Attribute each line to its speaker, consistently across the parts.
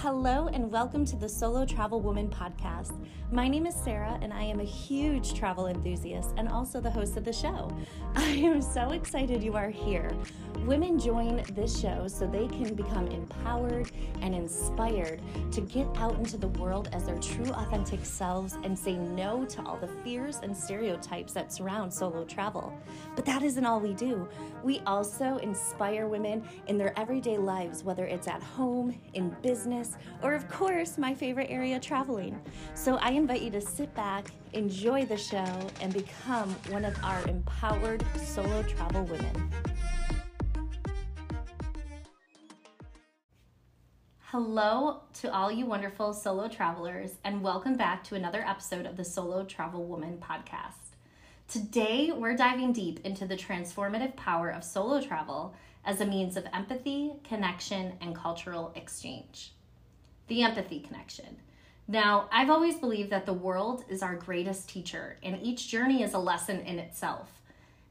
Speaker 1: Hello, and welcome to the Solo Travel Woman podcast. My name is Sara, and I am a huge travel enthusiast and also the host of the show. I am so excited you are here. Women join this show so they can become empowered and inspired to get out into the world as their true, authentic selves and say no to all the fears and stereotypes that surround solo travel. But that isn't all we do. We also inspire women in their everyday lives, whether it's at home, in business, or of course, my favorite area, traveling. So I invite you to sit back, enjoy the show, and become one of our empowered solo travel women. Hello to all you wonderful solo travelers, and welcome back to another episode of the Solo Travel Woman podcast. Today, we're diving deep into the transformative power of solo travel as a means of empathy, connection, and cultural exchange. The empathy connection. Now, I've always believed that the world is our greatest teacher, and each journey is a lesson in itself.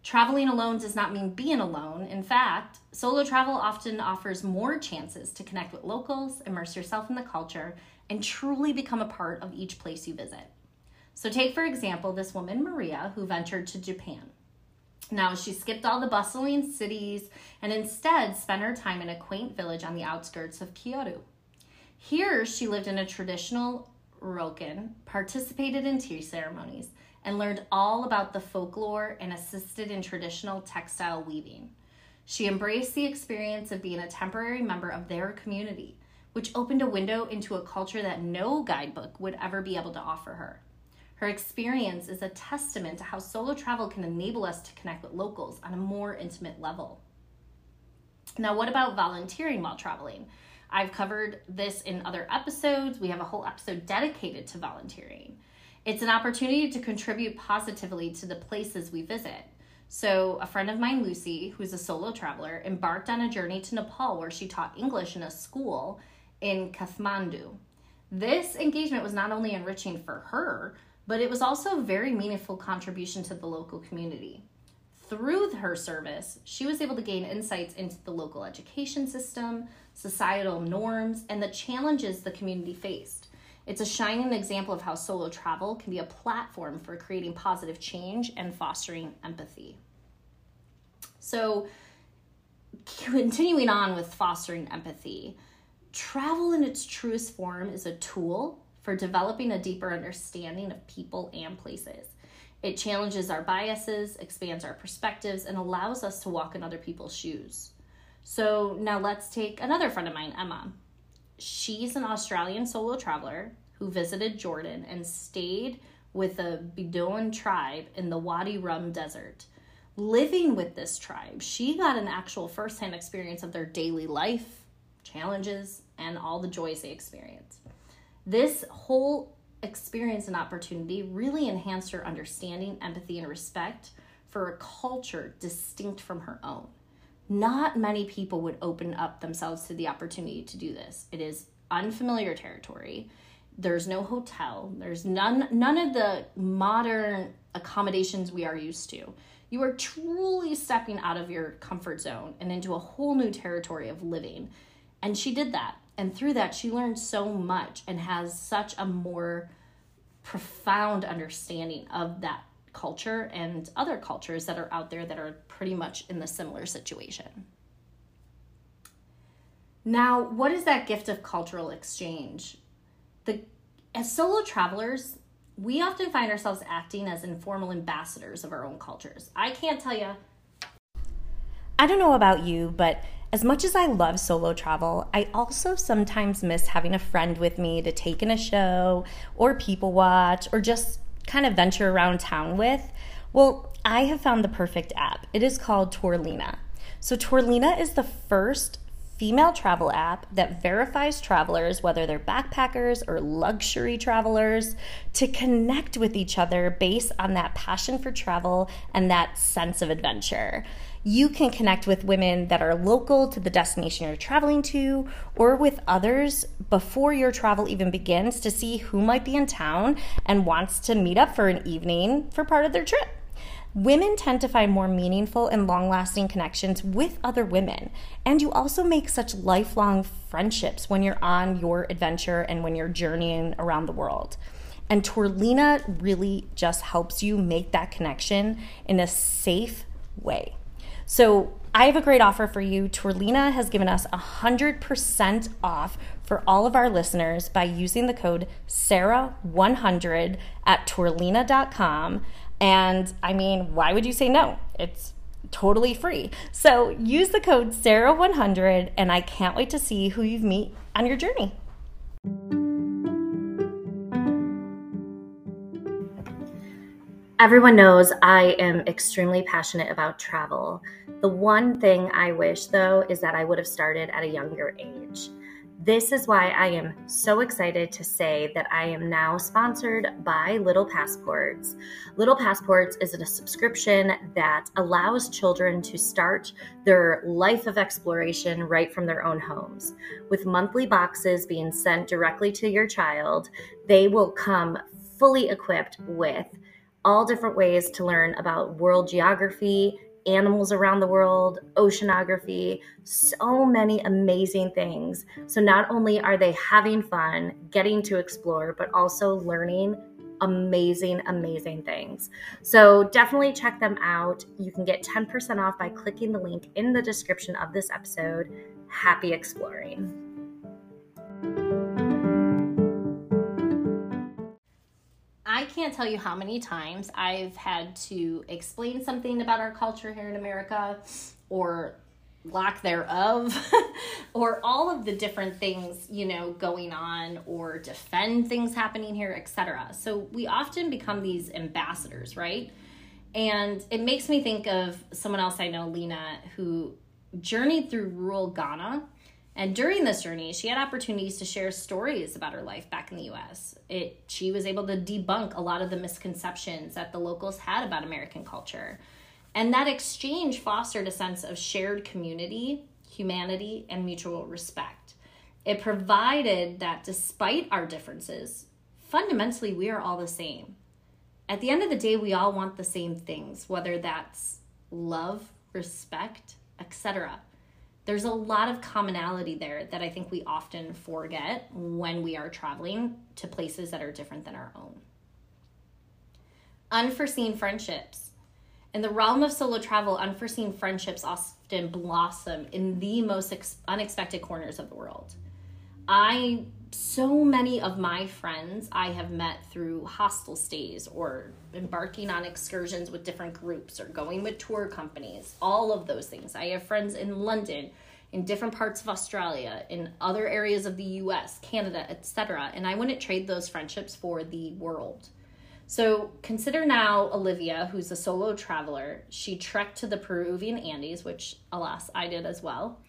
Speaker 1: Traveling alone does not mean being alone. In fact, solo travel often offers more chances to connect with locals, immerse yourself in the culture, and truly become a part of each place you visit. So, take for example this woman, Maria, who ventured to Japan. Now, she skipped all the bustling cities and instead spent her time in a quaint village on the outskirts of Kyoto. Here, she lived in a traditional ryokan, participated in tea ceremonies, and learned all about the folklore and assisted in traditional textile weaving. She embraced the experience of being a temporary member of their community, which opened a window into a culture that no guidebook would ever be able to offer her. Her experience is a testament to how solo travel can enable us to connect with locals on a more intimate level. Now, what about volunteering while traveling? I've covered this in other episodes. We have a whole episode dedicated to volunteering. It's an opportunity to contribute positively to the places we visit. So, a friend of mine, Lucy, who's a solo traveler, embarked on a journey to Nepal where she taught English in a school in Kathmandu. This engagement was not only enriching for her, but it was also a very meaningful contribution to the local community. Through her service, she was able to gain insights into the local education system, societal norms, and the challenges the community faced. It's a shining example of how solo travel can be a platform for creating positive change and fostering empathy. So, continuing on with fostering empathy, travel in its truest form is a tool for developing a deeper understanding of people and places. It challenges our biases, expands our perspectives, and allows us to walk in other people's shoes. So, now let's take another friend of mine, Emma. She's an Australian solo traveler who visited Jordan and stayed with a Bedouin tribe in the Wadi Rum Desert. Living with this tribe, she got an actual firsthand experience of their daily life, challenges, and all the joys they experience. This whole experience and opportunity really enhanced her understanding, empathy, and respect for a culture distinct from her own. Not many people would open up themselves to the opportunity to do this. It is unfamiliar territory. There's no hotel. There's none none of the modern accommodations we are used to. You are truly stepping out of your comfort zone and into a whole new territory of living. And she did that. And through that, she learned so much and has such a more profound understanding of that culture and other cultures that are out there that are pretty much in the similar situation. Now, what is that gift of cultural exchange? The as solo travelers, we often find ourselves acting as informal ambassadors of our own cultures. I can't tell you
Speaker 2: I don't know about you, but as much as I love solo travel, I also sometimes miss having a friend with me to take in a show or people watch or just kind of venture around town with. Well, I have found the perfect app. It is called Tourlina. So, Tourlina is the first female travel app that verifies travelers, whether they're backpackers or luxury travelers, to connect with each other based on that passion for travel and that sense of adventure you can connect with women that are local to the destination you're traveling to or with others before your travel even begins to see who might be in town and wants to meet up for an evening for part of their trip. Women tend to find more meaningful and long lasting connections with other women. And you also make such lifelong friendships when you're on your adventure and when you're journeying around the world. And Tourlina really just helps you make that connection in a safe way. So I have a great offer for you. Tourlina has given us 100% off for all of our listeners by using the code Sara100 at tourlina.com. And I mean, why would you say no? It's totally free. So use the code Sara100, and I can't wait to see who you meet on your journey.
Speaker 1: Everyone knows I am extremely passionate about travel. The one thing I wish, though, is that I would have started at a younger age. This is why I am so excited to say that I am now sponsored by Little Passports. Little Passports is a subscription that allows children to start their life of exploration right from their own homes. With monthly boxes being sent directly to your child, they will come fully equipped with all different ways to learn about world geography, animals around the world, oceanography, so many amazing things. So, not only are they having fun, getting to explore, but also learning amazing, amazing things. So, definitely check them out. You can get 10% off by clicking the link in the description of this episode. Happy exploring. I can't tell you how many times I've had to explain something about our culture here in America or lack thereof or all of the different things, you know, going on or defend things happening here, etc. So we often become these ambassadors, right? And it makes me think of someone else I know, Lena, who journeyed through rural Ghana and during this journey, she had opportunities to share stories about her life back in the US. It she was able to debunk a lot of the misconceptions that the locals had about American culture. And that exchange fostered a sense of shared community, humanity, and mutual respect. It provided that despite our differences, fundamentally we are all the same. At the end of the day, we all want the same things, whether that's love, respect, etc there's a lot of commonality there that I think we often forget when we are traveling to places that are different than our own. Unforeseen friendships. In the realm of solo travel, unforeseen friendships often blossom in the most ex- unexpected corners of the world. I so many of my friends I have met through hostel stays or embarking on excursions with different groups or going with tour companies, all of those things. I have friends in London, in different parts of Australia, in other areas of the US, Canada, etc. And I wouldn't trade those friendships for the world. So consider now Olivia, who's a solo traveler. She trekked to the Peruvian Andes, which alas, I did as well.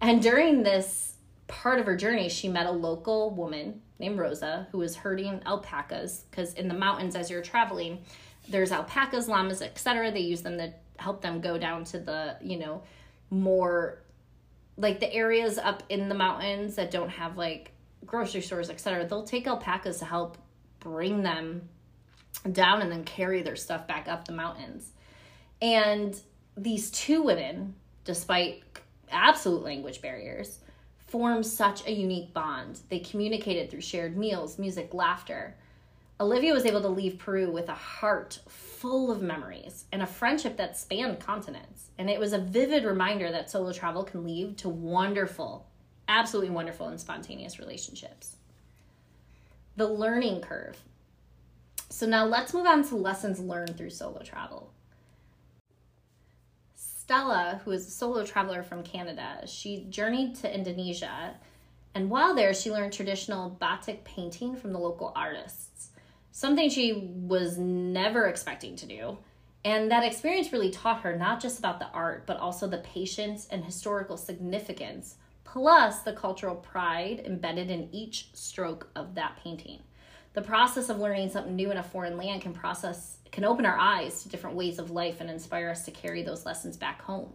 Speaker 1: And during this part of her journey, she met a local woman named Rosa who was herding alpacas because in the mountains, as you're traveling, there's alpacas, llamas, etc. They use them to help them go down to the, you know, more like the areas up in the mountains that don't have like grocery stores, etc. They'll take alpacas to help bring them down and then carry their stuff back up the mountains. And these two women, despite absolute language barriers, formed such a unique bond. They communicated through shared meals, music, laughter. Olivia was able to leave Peru with a heart full of memories and a friendship that spanned continents. And it was a vivid reminder that solo travel can lead to wonderful, absolutely wonderful and spontaneous relationships. The learning curve. So now let's move on to lessons learned through solo travel. Stella, who is a solo traveler from Canada, she journeyed to Indonesia. And while there, she learned traditional batik painting from the local artists, something she was never expecting to do. And that experience really taught her not just about the art, but also the patience and historical significance, plus the cultural pride embedded in each stroke of that painting. The process of learning something new in a foreign land can process can open our eyes to different ways of life and inspire us to carry those lessons back home.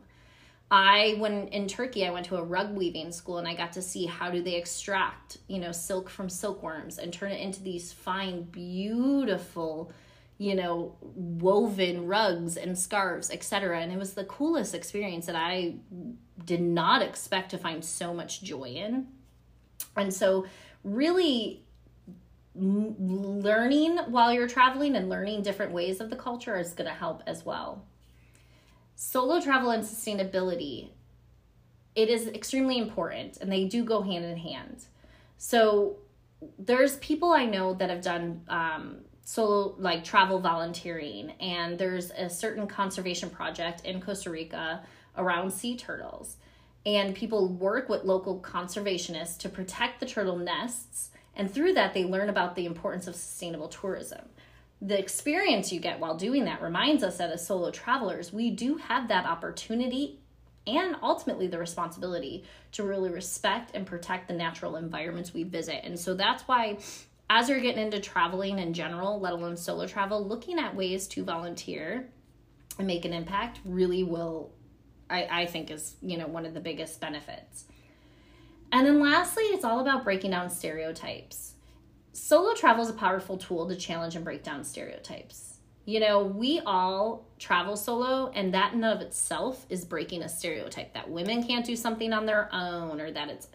Speaker 1: I when in Turkey I went to a rug weaving school and I got to see how do they extract, you know, silk from silkworms and turn it into these fine beautiful, you know, woven rugs and scarves, etc. And it was the coolest experience that I did not expect to find so much joy in. And so, really learning while you're traveling and learning different ways of the culture is going to help as well. Solo travel and sustainability it is extremely important and they do go hand in hand. So there's people I know that have done um, solo like travel volunteering and there's a certain conservation project in Costa Rica around sea turtles and people work with local conservationists to protect the turtle nests and through that they learn about the importance of sustainable tourism the experience you get while doing that reminds us that as solo travelers we do have that opportunity and ultimately the responsibility to really respect and protect the natural environments we visit. And so that's why as you're getting into traveling in general, let alone solo travel, looking at ways to volunteer and make an impact really will I, I think is, you know, one of the biggest benefits. And then lastly, it's all about breaking down stereotypes. Solo travel is a powerful tool to challenge and break down stereotypes you know, we all travel solo, and that in of itself is breaking a stereotype that women can't do something on their own, or that it's,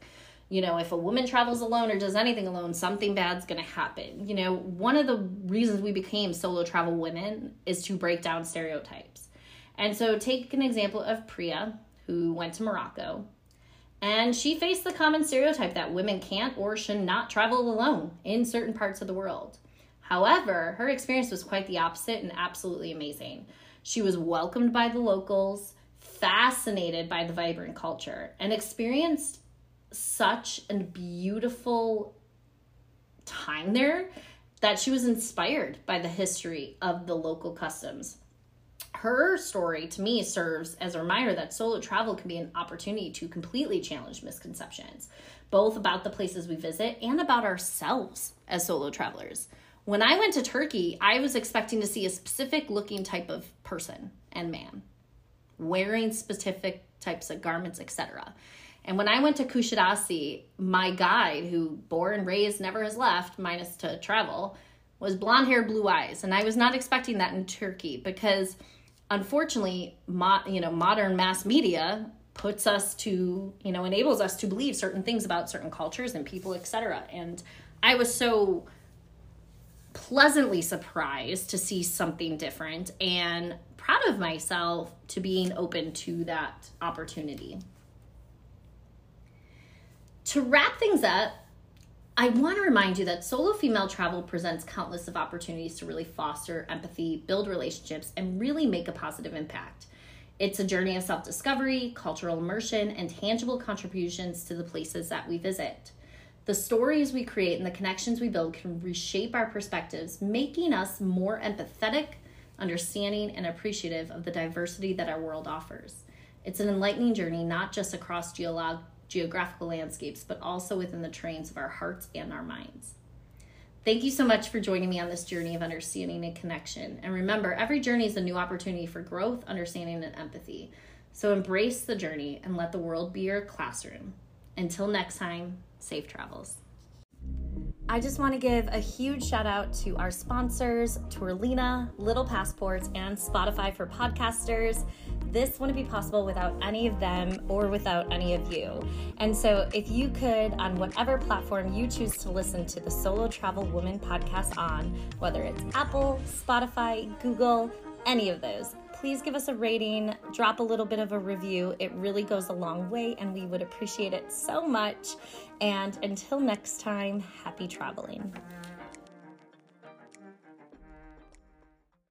Speaker 1: you know, if a woman travels alone or does anything alone, something bad's gonna happen. You know, one of the reasons we became solo travel women is to break down stereotypes. And so, take an example of Priya, who went to Morocco. And she faced the common stereotype that women can't or should not travel alone in certain parts of the world. However, her experience was quite the opposite and absolutely amazing. She was welcomed by the locals, fascinated by the vibrant culture, and experienced such a beautiful time there that she was inspired by the history of the local customs. Her story to me serves as a reminder that solo travel can be an opportunity to completely challenge misconceptions, both about the places we visit and about ourselves as solo travelers. When I went to Turkey, I was expecting to see a specific looking type of person and man wearing specific types of garments, etc. And when I went to Kushadasi, my guide, who born and raised never has left, minus to travel, was blonde hair, blue eyes, and I was not expecting that in Turkey because, unfortunately, mo- you know, modern mass media puts us to, you know, enables us to believe certain things about certain cultures and people, etc. And I was so pleasantly surprised to see something different and proud of myself to being open to that opportunity. To wrap things up, I want to remind you that solo female travel presents countless of opportunities to really foster empathy, build relationships, and really make a positive impact. It's a journey of self discovery, cultural immersion, and tangible contributions to the places that we visit. The stories we create and the connections we build can reshape our perspectives, making us more empathetic, understanding, and appreciative of the diversity that our world offers. It's an enlightening journey, not just across geolog- geographical landscapes, but also within the terrains of our hearts and our minds. Thank you so much for joining me on this journey of understanding and connection. And remember, every journey is a new opportunity for growth, understanding, and empathy. So embrace the journey and let the world be your classroom. Until next time, safe travels. I just want to give a huge shout out to our sponsors, Tourlina, Little Passports, and Spotify for podcasters. This wouldn't be possible without any of them or without any of you. And so, if you could, on whatever platform you choose to listen to the Solo Travel Woman podcast on, whether it's Apple, Spotify, Google, any of those, please give us a rating, drop a little bit of a review. It really goes a long way, and we would appreciate it so much. And until next time, happy traveling.